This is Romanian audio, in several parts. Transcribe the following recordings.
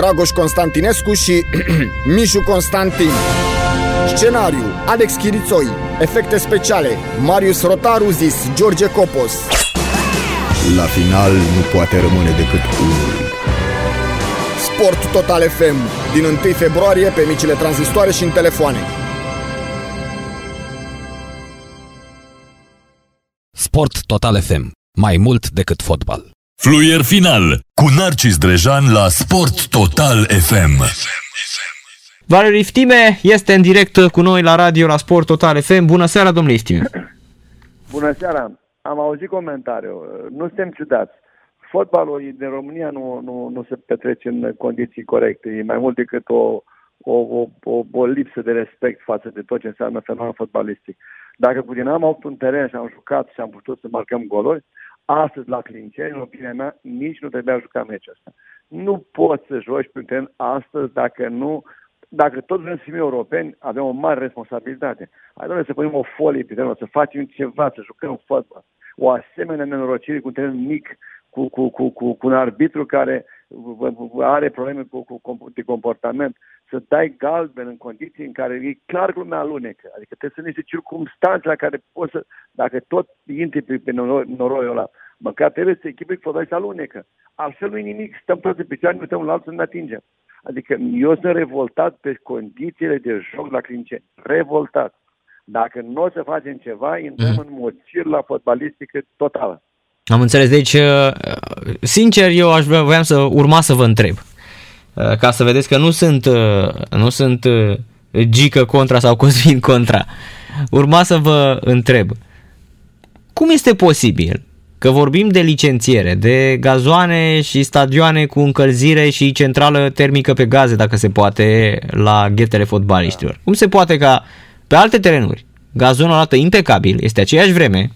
Dragoș Constantinescu și Mișu Constantin. Scenariu, Alex Chirițoi. Efecte speciale, Marius Rotaru zis George Copos. La final nu poate rămâne decât unul. Sport Total FM, din 1 februarie pe micile tranzistoare și în telefoane. Sport Total FM. Mai mult decât fotbal. Fluier final cu Narcis Drejan la Sport Total FM. Valeriu Iftime este în direct cu noi la radio la Sport Total FM. Bună seara, domnule Iftime. Bună seara. Am auzit comentariu. Nu suntem ciudați. Fotbalul din România nu, nu, nu se petrece în condiții corecte. E mai mult decât o, o, o, o, o lipsă de respect față de tot ce înseamnă fenomen fotbalistic. Dacă cu Dinamo am avut un teren și am jucat și am putut să marcăm goluri, astăzi la Clinceni, în opinia mea, nici nu trebuia juca meciul ăsta. Nu poți să joci pe un teren astăzi dacă nu dacă tot vrem să fim europeni, avem o mare responsabilitate. Hai, doamne, să punem o folie pe terenul, să facem ceva, să jucăm fotbal. O asemenea nenorocire cu un teren mic, cu, cu, cu, cu, cu un arbitru care are probleme cu, cu, de comportament, să dai galben în condiții în care e clar că lumea alunecă. Adică trebuie să niște circunstanțe la care poți să, dacă tot intri pe, pe noroi, noroiul ăla, măcar trebuie să echipii fotbal să alunecă. Altfel nu e nimic, stăm toți pe picioare, ne uităm un altul să ne atingem. Adică eu sunt revoltat pe condițiile de joc la Clinceni. Revoltat. Dacă nu o să facem ceva, intrăm mm. în mocir la fotbalistică totală. Am înțeles. Deci, uh, sincer, eu aș vrea, voiam să urma să vă întreb. Uh, ca să vedeți că nu sunt, uh, nu sunt Gică contra sau Cosmin contra. Urma să vă întreb. Cum este posibil că vorbim de licențiere, de gazoane și stadioane cu încălzire și centrală termică pe gaze, dacă se poate, la ghetele fotbaliștilor. Cum se poate ca pe alte terenuri gazonul arată impecabil, este aceeași vreme,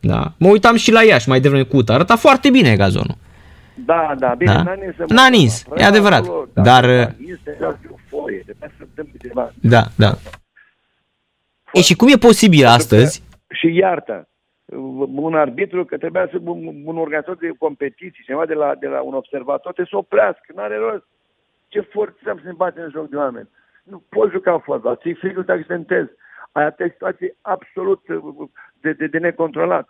da. Mă uitam și la Iași mai devreme cu arăta foarte bine gazonul. Da, da, bine, da. n-a nins. N-a nins, e adevărat. Acolo, da, Dar... Da, este o folie, să ceva. Da, da. E, și cum e posibil astăzi? Și iartă, un arbitru, că trebuia să un, un organizator de competiții, ceva de la, de la un observator, te să oprească, n-are rost. Ce forțăm să ne batem în joc de oameni? Nu poți juca fotbal, ți-i frică să accidentezi. Ai atâtea situații absolut de, de, de necontrolat.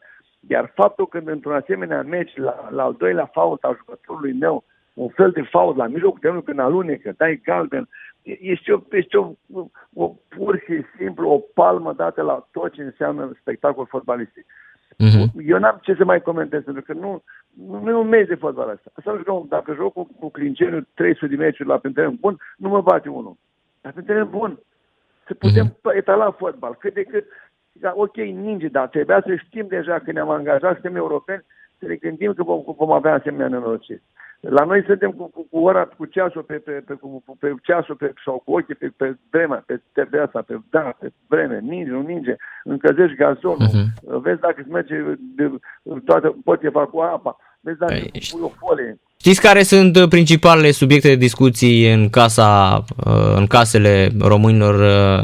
Iar faptul că într-un asemenea meci, la, la al doilea fault al jucătorului meu, un fel de fault la mijlocul terenului când alunecă, dai galben, este, o, este o, o, pur și simplu o palmă dată la tot ce înseamnă spectacol fotbalistic. Uh-huh. Eu n-am ce să mai comentez, pentru că nu, nu e un meci de fotbal asta. Asta jucăm, dacă joc cu, cu Clinceniu 300 de meciuri la pe teren bun, nu mă bate unul. Dar pe teren bun. Să putem uh-huh. etala fotbal. Cât de cât, da, ok, ninge, dar trebuia să știm deja că ne-am angajat, suntem europeni, să ne gândim că vom, vom avea asemenea nenorociri. La noi suntem cu, cu, cu ora, cu ceasul pe, pe, pe, cu, pe ceasul pe, sau cu ochii pe, pe vremea, pe asta, pe, da, pe vreme, ninge, nu ninge, încălzești gazonul, uh-huh. vezi dacă îți merge, de, toată, poți evacua apa, vezi dacă păi, pui o folie. Știți care sunt principalele subiecte de discuții în casa, uh, în casele românilor, uh,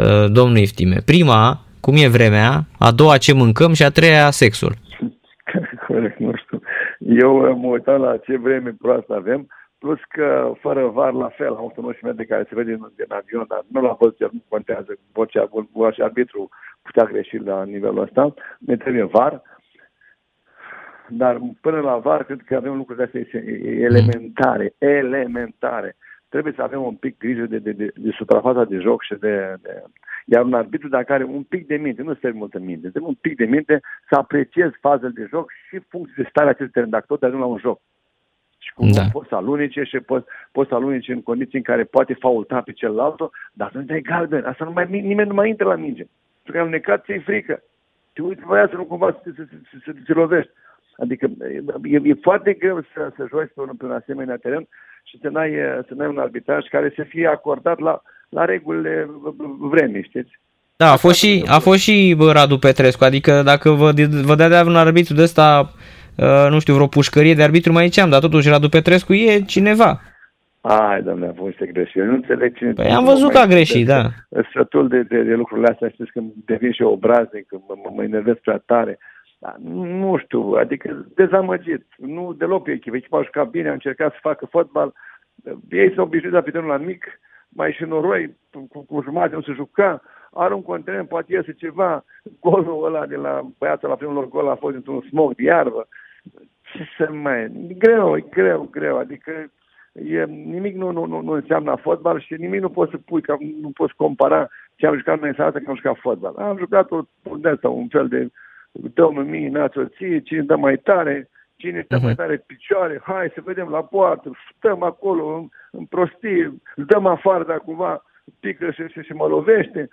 uh, domnul Iftime? Prima, cum e vremea, a doua ce mâncăm și a treia sexul. Corect, nu știu. Eu mă uitam la ce vreme proastă avem, plus că fără var la fel, am un de care se vede din, din avion, dar nu l-am văzut, nu contează, vocea, vocea arbitru putea greși la nivelul ăsta, ne trebuie var, dar până la var cred că avem lucruri astea elementare, elementare. Trebuie să avem un pic grijă de, de, de, de suprafața de joc și de, de... Iar un arbitru dacă are un pic de minte, nu se multă minte, trebuie un pic de minte să apreciezi fazele de joc și funcție de starea acestui teren, dacă tot ajung la un joc. Și cum da. poți să alunice și poți, poți să alunice în condiții în care poate faulta pe celălalt, dar atunci dai galben. Asta nu mai, nimeni nu mai intră la minge. Pentru că ai unecat, ți-e frică. Te uiți pe să nu cumva să, să, să, să, să te lovești. Adică e, e foarte greu să, să joci pe un, pe un asemenea teren și să n-ai, să n-ai un arbitraj care să fie acordat la, la regulile vremii, știți? Da, a fost și, a fost și bă, Radu Petrescu, adică dacă vă, vă dea de un arbitru de ăsta, uh, nu știu, vreo pușcărie de arbitru mai ziceam, dar totuși Radu Petrescu e cineva. Ai, domnule, a fost greșit. Eu nu înțeleg cine... Păi am văzut că a greșit, da. Sătul de, de, de lucrurile astea, știți, când devin și obraznic, când mă, mă enervez prea tare. Da, nu știu, adică dezamăgit. Nu deloc pe echipă. Echipa a jucat bine, a încercat să facă fotbal. Ei s-au obișnuit la pitenul la mic, mai și noroi, cu, cu jumătate nu se juca. Aruncă un teren, poate iese ceva. Golul ăla de la băiatul la primul lor gol a fost într-un smog de iarbă. Ce să mai... Greu, e greu, greu. Adică e, nimic nu, nu, nu, nu înseamnă fotbal și nimic nu poți să pui, că nu poți compara ce am jucat noi în că am jucat fotbal. Am jucat o, de asta, un fel de dăm mie, nați ție, cine dă mai tare, cine stă uh-huh. mai mhm. tare picioare, hai să vedem la poartă, stăm acolo în, în prostie, îl dăm afară dacă cumva pică și, și, și mă lovește.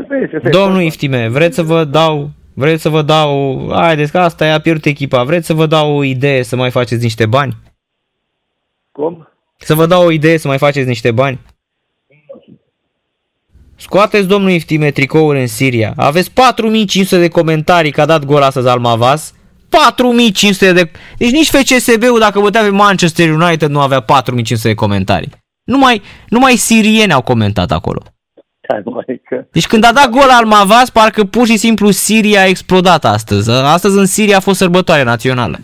Asta este. Domnul Iftime, vreți să vă dau Vreți să vă dau, haideți că asta e a pierdut echipa, vreți să vă dau o idee să mai faceți niște bani? Cum? Să vă dau o idee să mai faceți niște bani? Scoateți domnul Iftime tricouri în Siria. Aveți 4500 de comentarii că a dat gol astăzi Almavas. 4500 de... Deci nici FCSB-ul dacă bătea pe Manchester United nu avea 4500 de comentarii. Numai, numai sirieni au comentat acolo. Deci când a dat gol Almavas, parcă pur și simplu Siria a explodat astăzi. Astăzi în Siria a fost sărbătoare națională.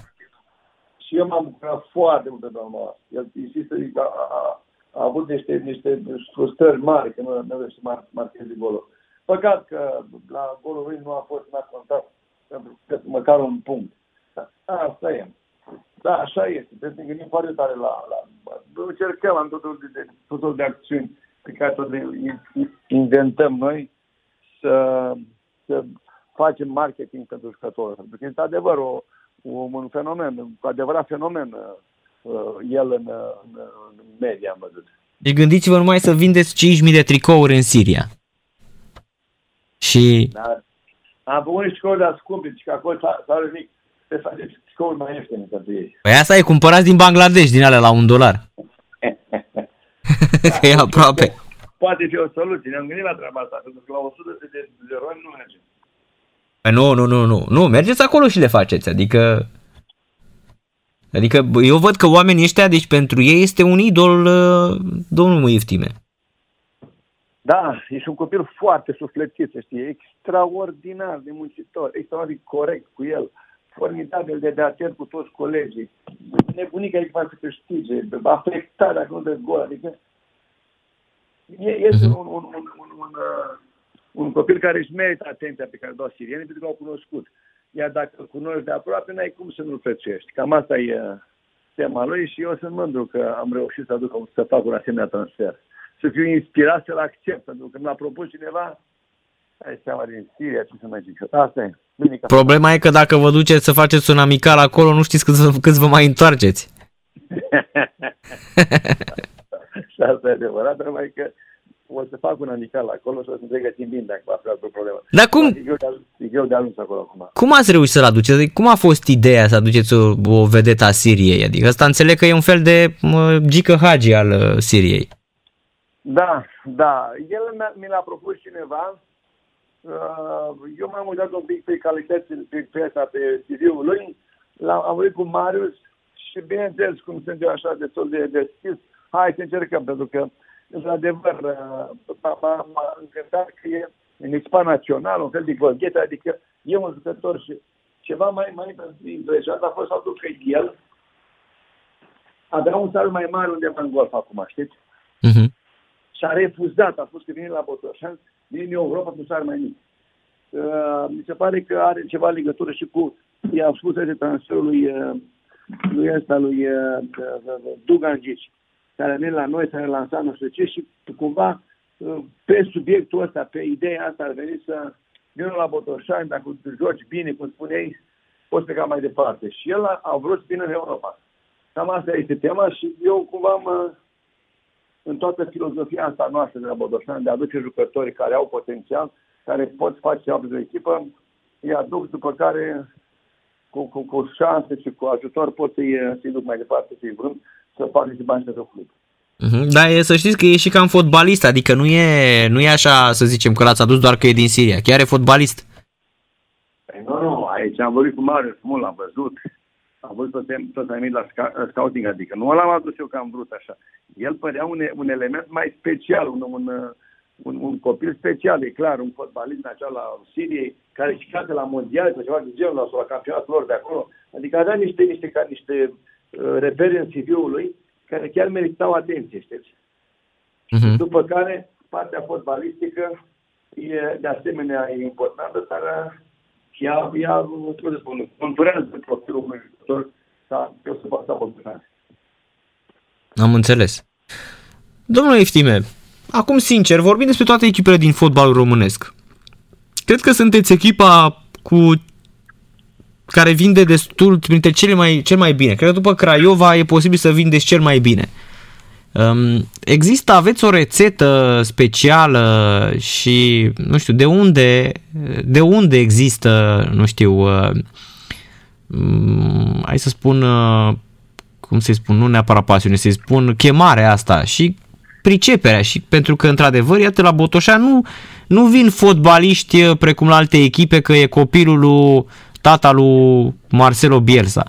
Și eu m-am bucurat foarte mult de doamna El insistă, a, a, a avut niște, niște frustrări mari că nu, nu avea să mar, marcheze golul. Păcat că la golul lui nu a fost, n-a contat pentru că măcar un punct. Asta e. Da, așa este. Trebuie să ne gândim foarte tare la... la încercăm am totul de, de, totul de acțiuni pe care tot le inventăm noi să, să facem marketing pentru jucători. Pentru că este adevăr o, un fenomen, cu adevărat fenomen uh, el în, în, în media am văzut. Deci gândiți-vă numai să vindeți 5.000 de tricouri în Siria. Și... Da. Am făcut niște tricouri, dar scumpe, și că acolo s-au ridic să faceți tricouri mai ieftine pentru ei. Păi asta e, cumpărați din Bangladesh, din alea la un dolar. că e aproape. Poate fi o soluție, ne-am gândit la treaba asta, pentru că la 100 de, de, de roni nu merge. Păi nu, nu, nu, nu, nu, mergeți acolo și le faceți, adică Adică eu văd că oamenii ăștia, deci pentru ei este un idol uh, domnul Muiftime. Da, ești un copil foarte sufletit, să știi, extraordinar de muncitor, extraordinar de corect cu el, formidabil de, de atent cu toți colegii, nebunica aici să câștige, afectat dacă nu de gol, adică e, este uh-huh. un, un, un, un, un, uh, un copil care își merită atenția pe care o dau sirienii pentru că au cunoscut. Iar dacă cunoști de aproape, n-ai cum să nu-l prețuiești. Cam asta e uh, tema lui și eu sunt mândru că am reușit să aduc să fac un asemenea transfer. Să fiu inspirat să-l accept, pentru că mi-a propus cineva, ai seama din Siria, ce să mai zic. Asta e. Bine, Problema e că dacă vă duceți să faceți un amical acolo, nu știți câți, câți vă mai întoarceți. și asta e adevărat, numai că o să fac un amical acolo și o să înțeleg timp bine dacă va fi o problemă. Dar cum? E greu, de, e greu de ajuns acolo acum. Cum ați reușit să-l aduceți? Adică cum a fost ideea să aduceți o, o vedetă a Siriei? Adică asta înțeleg că e un fel de mă, Gică Hagi al uh, Siriei. Da, da. El mi l-a propus cineva. Uh, eu m-am uitat un pic pe calitățile, pe, pe asta, pe CV-ul lui. L-am am vorbit cu Marius și bineînțeles, cum sunt eu așa destul de deschis, hai să încercăm, pentru că într-adevăr, uh, m-a încântat că e în echipa națională, un fel de văghetă, adică e un jucător și ceva mai, mai interesant a fost faptul că el avea un sal mai mare undeva în golf acum, știți? Uh-huh. Și a refuzat, a fost că vine la Botoșan, vine în Europa cu sal mai mic. Uh, mi se pare că are ceva legătură și cu, i-a spus de transferul lui, uh, lui ăsta, lui uh, Dugan Gici care a venit la noi, să ne lansat nu știu ce și cumva uh, pe subiectul ăsta, pe ideea asta ar veni să vină la Botoșani, dacă joci bine, cum spuneai, poți pleca mai departe. Și el a, a vrut să vină în Europa. Cam asta este tema și eu cumva mă, în toată filozofia asta noastră de la Botoșani, de a aduce jucători care au potențial, care pot face apă de echipă, îi aduc, după care cu, cu, cu șanse și cu ajutor pot să-i, să duc mai departe, să-i vrem să facă și bani pentru club. Mhm. Dar e, să știți că e și cam fotbalist, adică nu e, nu e așa să zicem că l-ați adus doar că e din Siria, chiar e fotbalist. Păi nu, nu, aici am vorbit cu Marius mult, l-am văzut. Am văzut tot, tot am la sca- scouting, adică nu l-am adus eu că am vrut așa. El părea un, un element mai special, un, un, un, un copil special, e clar, un fotbalist în acela la Siriei, care și cade la mondial sau ceva de genul sau la campionatul lor de acolo. Adică avea niște, niște, ca, niște uh, repere în CV-ul lui care chiar meritau atenție, știți? Mhm. După care, partea fotbalistică e de asemenea e importantă, dar uh, ea, ea cum să spun, conturează profilul unui jucător să să să facă oportunitate. Am înțeles. Domnule Iftime, acum sincer, vorbim despre toate echipele din fotbalul românesc. Cred că sunteți echipa cu care vinde destul printre cele mai, cel mai bine. Cred că după Craiova e posibil să vindeți cel mai bine. Um, există, aveți o rețetă specială și, nu știu, de unde, de unde există, nu știu, uh, um, hai să spun, uh, cum să-i spun, nu neapărat pasiune, să-i spun chemarea asta și priceperea și pentru că într-adevăr, iată la Botoșa nu, nu vin fotbaliști uh, precum la alte echipe că e copilul lui tata lui Marcelo Bielsa.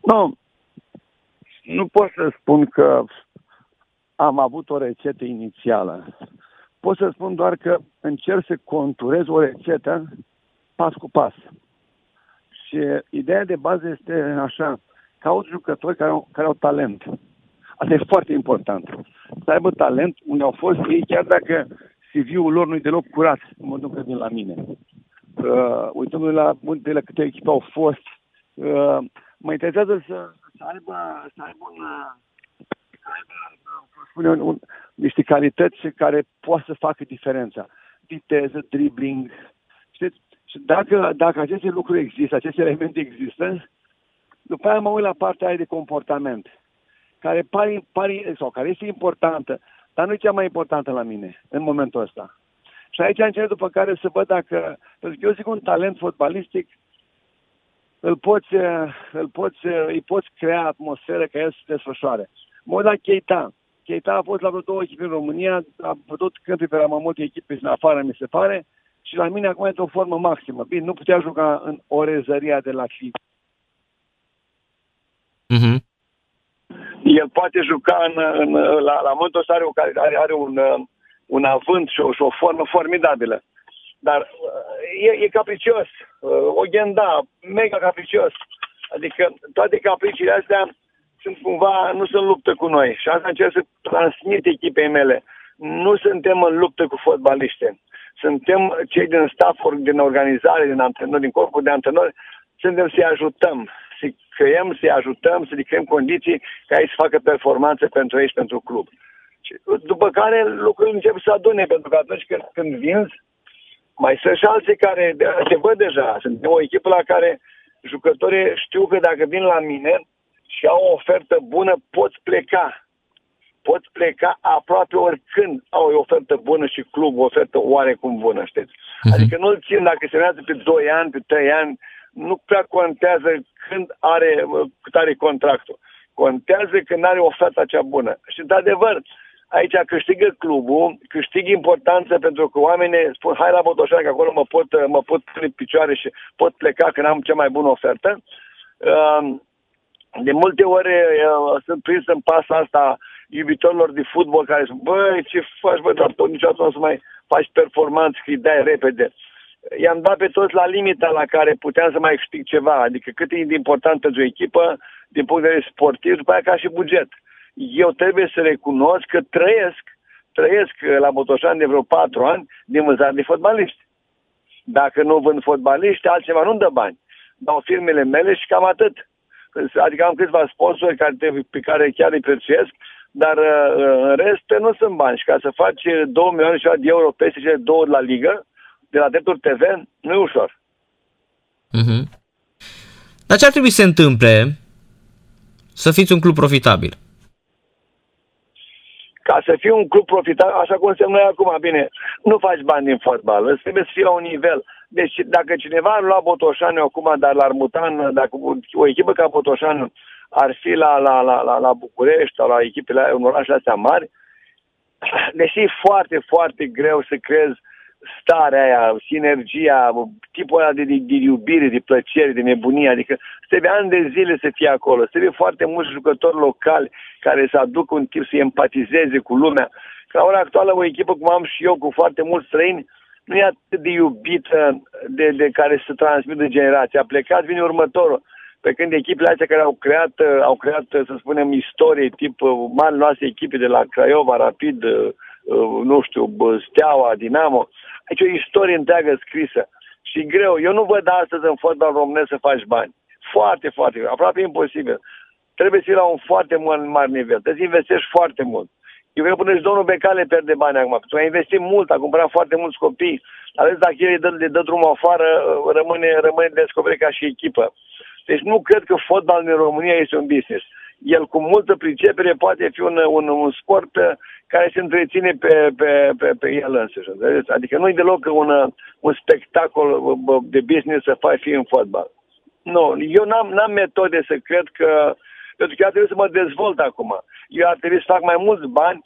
Nu, nu pot să spun că am avut o rețetă inițială. Pot să spun doar că încerc să conturez o rețetă pas cu pas. Și ideea de bază este așa, caut jucători care au, care au talent. Asta e foarte important. Să aibă talent unde au fost ei, chiar dacă CV-ul lor nu e deloc curat, în modul că vin la mine. Uh, uitându-ne la, de la câte echipe au fost, uh, mă interesează să, să aibă, să aibă un, să aibă, cum spune, un, un, niște calități care poate să facă diferența. Viteză, dribbling, știți? Și dacă, dacă aceste lucruri există, aceste elemente există, după aia mă uit la partea aia de comportament, care, pare, pare, sau care este importantă, dar nu e cea mai importantă la mine în momentul ăsta. Și aici încerc după care să văd dacă, pentru că eu zic un talent fotbalistic, îl poți, îl poți, îi poți crea atmosferă ca el să se desfășoare. Mă uit la Keita. Keita a fost la vreo două echipe în România, a văzut câmpii pe la mai multe echipe în afară, mi se pare, și la mine acum e o formă maximă. Bine, nu putea juca în orezăria de la fi. Uh-huh. El poate juca în, în, la, la momentul ăsta are, are, are, are un, un avânt și o, și o formă formidabilă. Dar uh, e, e capricios. Uh, o ghenda, mega capricios. Adică toate capriciile astea sunt cumva, nu sunt luptă cu noi. Și asta încerc să transmit echipei mele. Nu suntem în luptă cu fotbaliște. Suntem cei din staff, din organizare, din antrenori, din corpul de antrenori, suntem să-i ajutăm, să-i creăm, să-i ajutăm, să-i creăm condiții ca ei să facă performanțe pentru ei și pentru club. După care lucrurile încep să adune, pentru că atunci când, când vinzi, mai sunt și alții care se văd deja. Suntem o echipă la care jucătorii știu că dacă vin la mine și au o ofertă bună, poți pleca. Poți pleca aproape oricând au o ofertă bună și club o ofertă oarecum bună, știți? Uh-huh. Adică nu-l țin dacă se urmează pe 2 ani, pe 3 ani, nu prea contează când are, cât are contractul. Contează când are oferta cea bună. Și, de adevăr, aici câștigă clubul, câștig importanță pentru că oamenii spun hai la Botoșani că acolo mă pot, mă pot pune picioare și pot pleca când am cea mai bună ofertă. Um, de multe ori uh, sunt prins în pasa asta iubitorilor de fotbal care spun, băi, ce faci, băi, dar tot niciodată nu o să mai faci performanță, că îi dai repede. I-am dat pe toți la limita la care puteam să mai câștig ceva, adică cât e de important pentru o echipă, din punct de vedere sportiv, după aia ca și buget. Eu trebuie să recunosc că trăiesc, trăiesc la Botoșani de vreo patru ani din vânzare de fotbaliști. Dacă nu vând fotbaliști, altceva nu-mi dă bani. Dau firmele mele și cam atât. Adică am câțiva sponsori care, pe care chiar îi prețuiesc, dar în rest nu sunt bani. Și ca să faci 2 milioane și de euro peste cele două de la ligă, de la drepturi TV, nu e ușor. Uh-huh. Dar ce ar trebui să se întâmple să fiți un club profitabil? Ca să fii un club profitabil, așa cum semnăm noi acum, bine, nu faci bani din fotbal, îți trebuie să fii la un nivel. Deci dacă cineva ar lua Botoșanu acum, dar l-ar muta în, dacă o echipă ca Botoșanu ar fi la, la, la, la, la București sau la echipele, în orașele astea mari, deși e foarte, foarte greu să crezi starea aia, sinergia, tipul ăla de, de, de iubire, de plăcere, de nebunie, adică trebuie ani de zile să fie acolo, trebuie foarte mulți jucători locali care să aducă un tip să empatizeze cu lumea. Că la ora actuală o echipă cum am și eu cu foarte mulți străini, nu e atât de iubită de, de care să transmită generația. A plecat, vine următorul. Pe când echipele astea care au creat, au creat, să spunem, istorie, tip mari noastre echipe de la Craiova, Rapid, nu știu, Steaua, Dinamo, aici o istorie întreagă scrisă. Și greu. Eu nu văd astăzi în fotbal românesc să faci bani. Foarte, foarte greu. Aproape imposibil. Trebuie să fii la un foarte mare nivel. Trebuie să investești foarte mult. Eu cred că până și domnul Becale pierde bani acum. Tu ai investit mult, a cumpărat foarte mulți copii. Ales dacă el îi dă, le dă drumul afară, rămâne, rămâne descoperit ca și echipă. Deci nu cred că fotbalul în România este un business. El cu multă pricepere poate fi un, un, un sport uh, care se întreține pe, pe, pe, pe el însuși. Adică nu e deloc un, un spectacol uh, de business să faci fi în fotbal. Nu, eu n-am, n-am metode să cred că pentru că eu ar trebui să mă dezvolt acum. Eu ar trebui să fac mai mulți bani,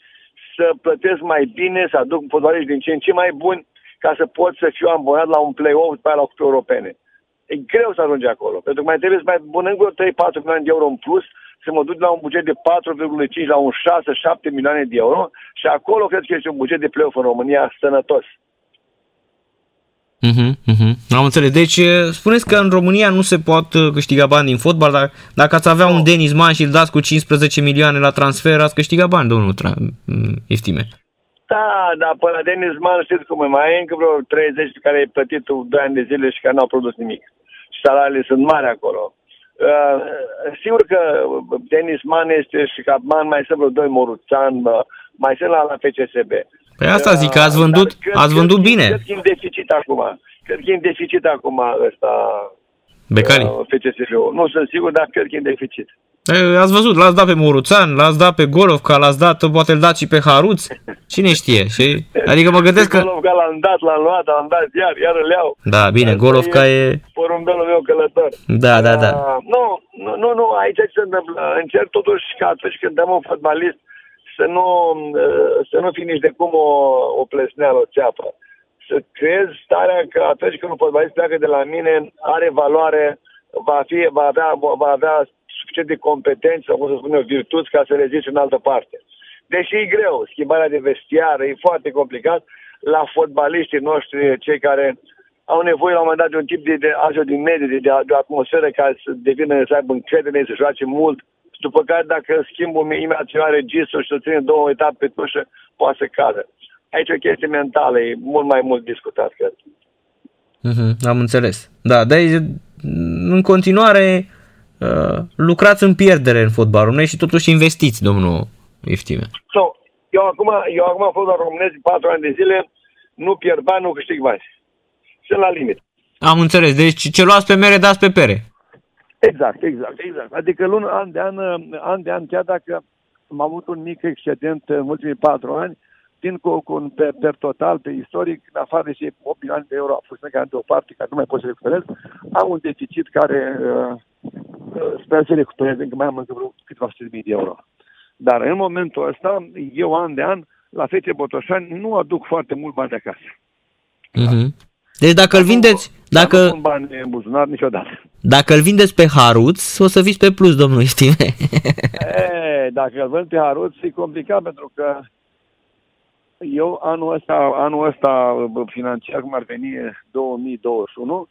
să plătesc mai bine, să aduc fotbaliști din ce în ce mai buni, ca să pot să fiu abonat la un play-off după la cupe europene. E greu să ajungi acolo, pentru că mai trebuie să mai bun încă 3-4 milioane de euro în plus, să mă duc la un buget de 4,5 la un 6-7 milioane de euro și acolo cred că este un buget de play-off în România sănătos. Uh-huh, uh-huh. Am înțeles. Deci spuneți că în România nu se pot uh, câștiga bani din fotbal, dar dacă ați avea un Denis Man și îl dați cu 15 milioane la transfer, ați câștiga bani, domnul Tra- Iftime. Da, dar până Denis Man știți cum e, mai e încă vreo 30 care ai plătit 2 ani de zile și care n-au produs nimic. Și salariile sunt mari acolo. Uh, sigur că Denis Man este și Man mai sunt vreo 2 Moruțan, mai sunt la, la FCSB. Păi asta zic, că ați vândut, cred, ați vândut cred, bine. Cred că e în deficit acum. Cred că e în deficit acum ăsta Becali. Uh, FCSB-ul. Nu sunt sigur, dar cred că e în deficit. E, ați văzut, l-ați dat pe Moruțan, l-ați dat pe Golovca, l-ați dat, poate îl dați și pe Haruț. Cine știe? Și, adică mă gândesc că... Golovca l-am dat, l-am luat, l-am dat iar, iar îl iau. Da, bine, Asta Golovca e... e... Porumbelul meu călător. Da, da, da. Uh, nu, nu, nu, nu, aici ce se întâmplă? Încerc totuși ca atunci când dăm un fotbalist să nu, uh, să nu fii nici de cum o, o plesneală, o țeapă. Să creezi starea că atunci când un fotbalist pleacă de la mine, are valoare, va, fi, va, avea, va avea suficient de competență, sau cum să spun eu, virtuți ca să rezici în altă parte. Deși e greu, schimbarea de vestiară e foarte complicat, la fotbaliștii noștri, cei care au nevoie la un moment dat de un tip de, de astfel de medie, de, de, de atmosferă care să devină, să aibă încredere, să joace mult, după care dacă schimbul imediat ceva registru și să ține două etape pe tușă, poate să cadă. Aici o chestie mentală, e mult mai mult discutat, cred. Mm-hmm, am înțeles. Da, dar în continuare uh, lucrați în pierdere în fotbalul românesc și totuși investiți, domnul Iftime. So, eu acum, eu acum fotbal românesc 4 ani de zile, nu pierd bani, nu câștig bani. Sunt la limit. Am înțeles. Deci ce luați pe mere, dați pe pere. Exact, exact, exact. Adică lună, an de an, an de an, chiar dacă am avut un mic excedent în ultimii patru ani, țin cu, cu un per, per total, pe istoric, în afară de cei 8 milioane de euro a fost legat de o parte care nu mai pot să recuperez, am un deficit care uh, uh, sper să recuperez, încă mai am încă vreo câteva sute de mii de euro. Dar în momentul ăsta, eu an de an, la Fece Botoșani, nu aduc foarte mult bani de acasă. Mm-hmm. Deci dacă îl vindeți, dacă... Nu bani în buzunar niciodată. Dacă îl vindeți pe Haruț, o să fiți pe plus, domnul Istime. e, dacă îl vând pe Haruț, e complicat pentru că eu anul ăsta, anul ăsta financiar, cum ar veni 2021,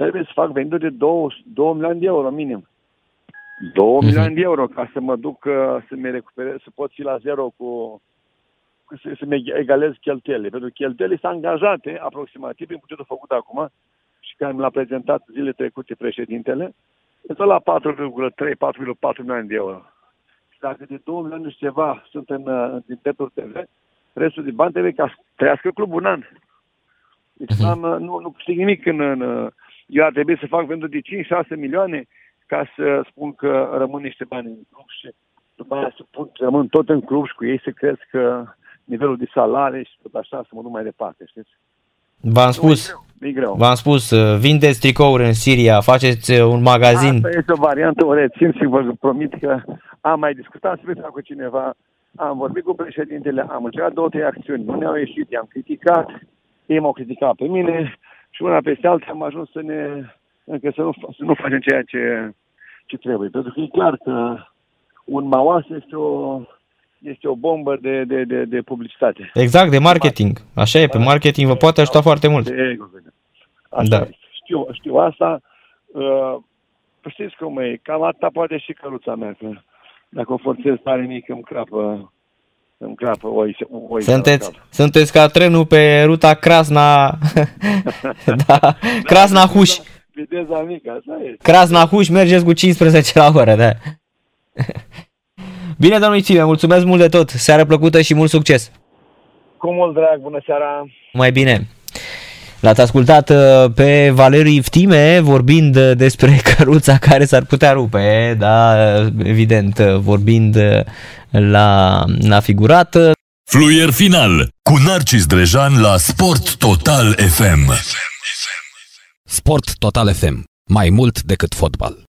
trebuie să fac venituri de 2, 2 milioane de euro minim. 2 uh-huh. milioane de euro ca să mă duc, să-mi recuperez, să pot fi la zero cu, să, să-mi egalez cheltuielile. Pentru că cheltuielile sunt angajate aproximativ prin bugetul făcut acum și care mi l-a prezentat zile trecute președintele, este la 4,3-4,4 milioane de euro. Și dacă de 2 milioane și ceva sunt în, în Petru TV, restul de bani trebuie ca să trăiască clubul un an. Deci uh-huh. am, nu, nu câștig nimic în, în... Eu ar trebui să fac vânduri de 5-6 milioane ca să spun că rămân niște bani în club și după aia să pun, rămân tot în club și cu ei să cresc că nivelul de salarii și tot așa să mă duc mai departe, știți? V-am spus, e greu. V-am spus, uh, vindeți tricouri în Siria, faceți uh, un magazin. Asta este o variantă, o rețin și vă promit că am mai discutat special cu cineva, am vorbit cu președintele, am încercat două, trei acțiuni, nu ne-au ieșit, i-am criticat, ei m-au criticat pe mine și una peste alta am ajuns să ne, încă să nu, să nu facem ceea ce, ce trebuie. Pentru că e clar că un maoas este o, este o bombă de, de, de, de publicitate. Exact, de marketing. Așa e, pe marketing vă poate ajuta foarte mult. De Asta Da. da. știu, știu asta. Uh, știți cum e, cam atâta poate și căruța mea, că dacă o forțez tare mic îmi crapă, îmi crapă oi, oi Sunteți, sunteți ca trenul pe ruta Crasna, da, Crasna Huș. Viteza mică, asta e. Crasna Huș, mergeți cu 15 la oră, da. Bine, domnul Ițime, mulțumesc mult de tot. Seară plăcută și mult succes. Cu mult drag, bună seara! Mai bine. L-ați ascultat uh, pe Valeriu Iftime vorbind uh, despre căruța care s-ar putea rupe, da, evident, uh, vorbind uh, la, la figurat. Fluier final cu Narcis Drejan la Sport Total FM. Sport Total FM. Mai mult decât fotbal.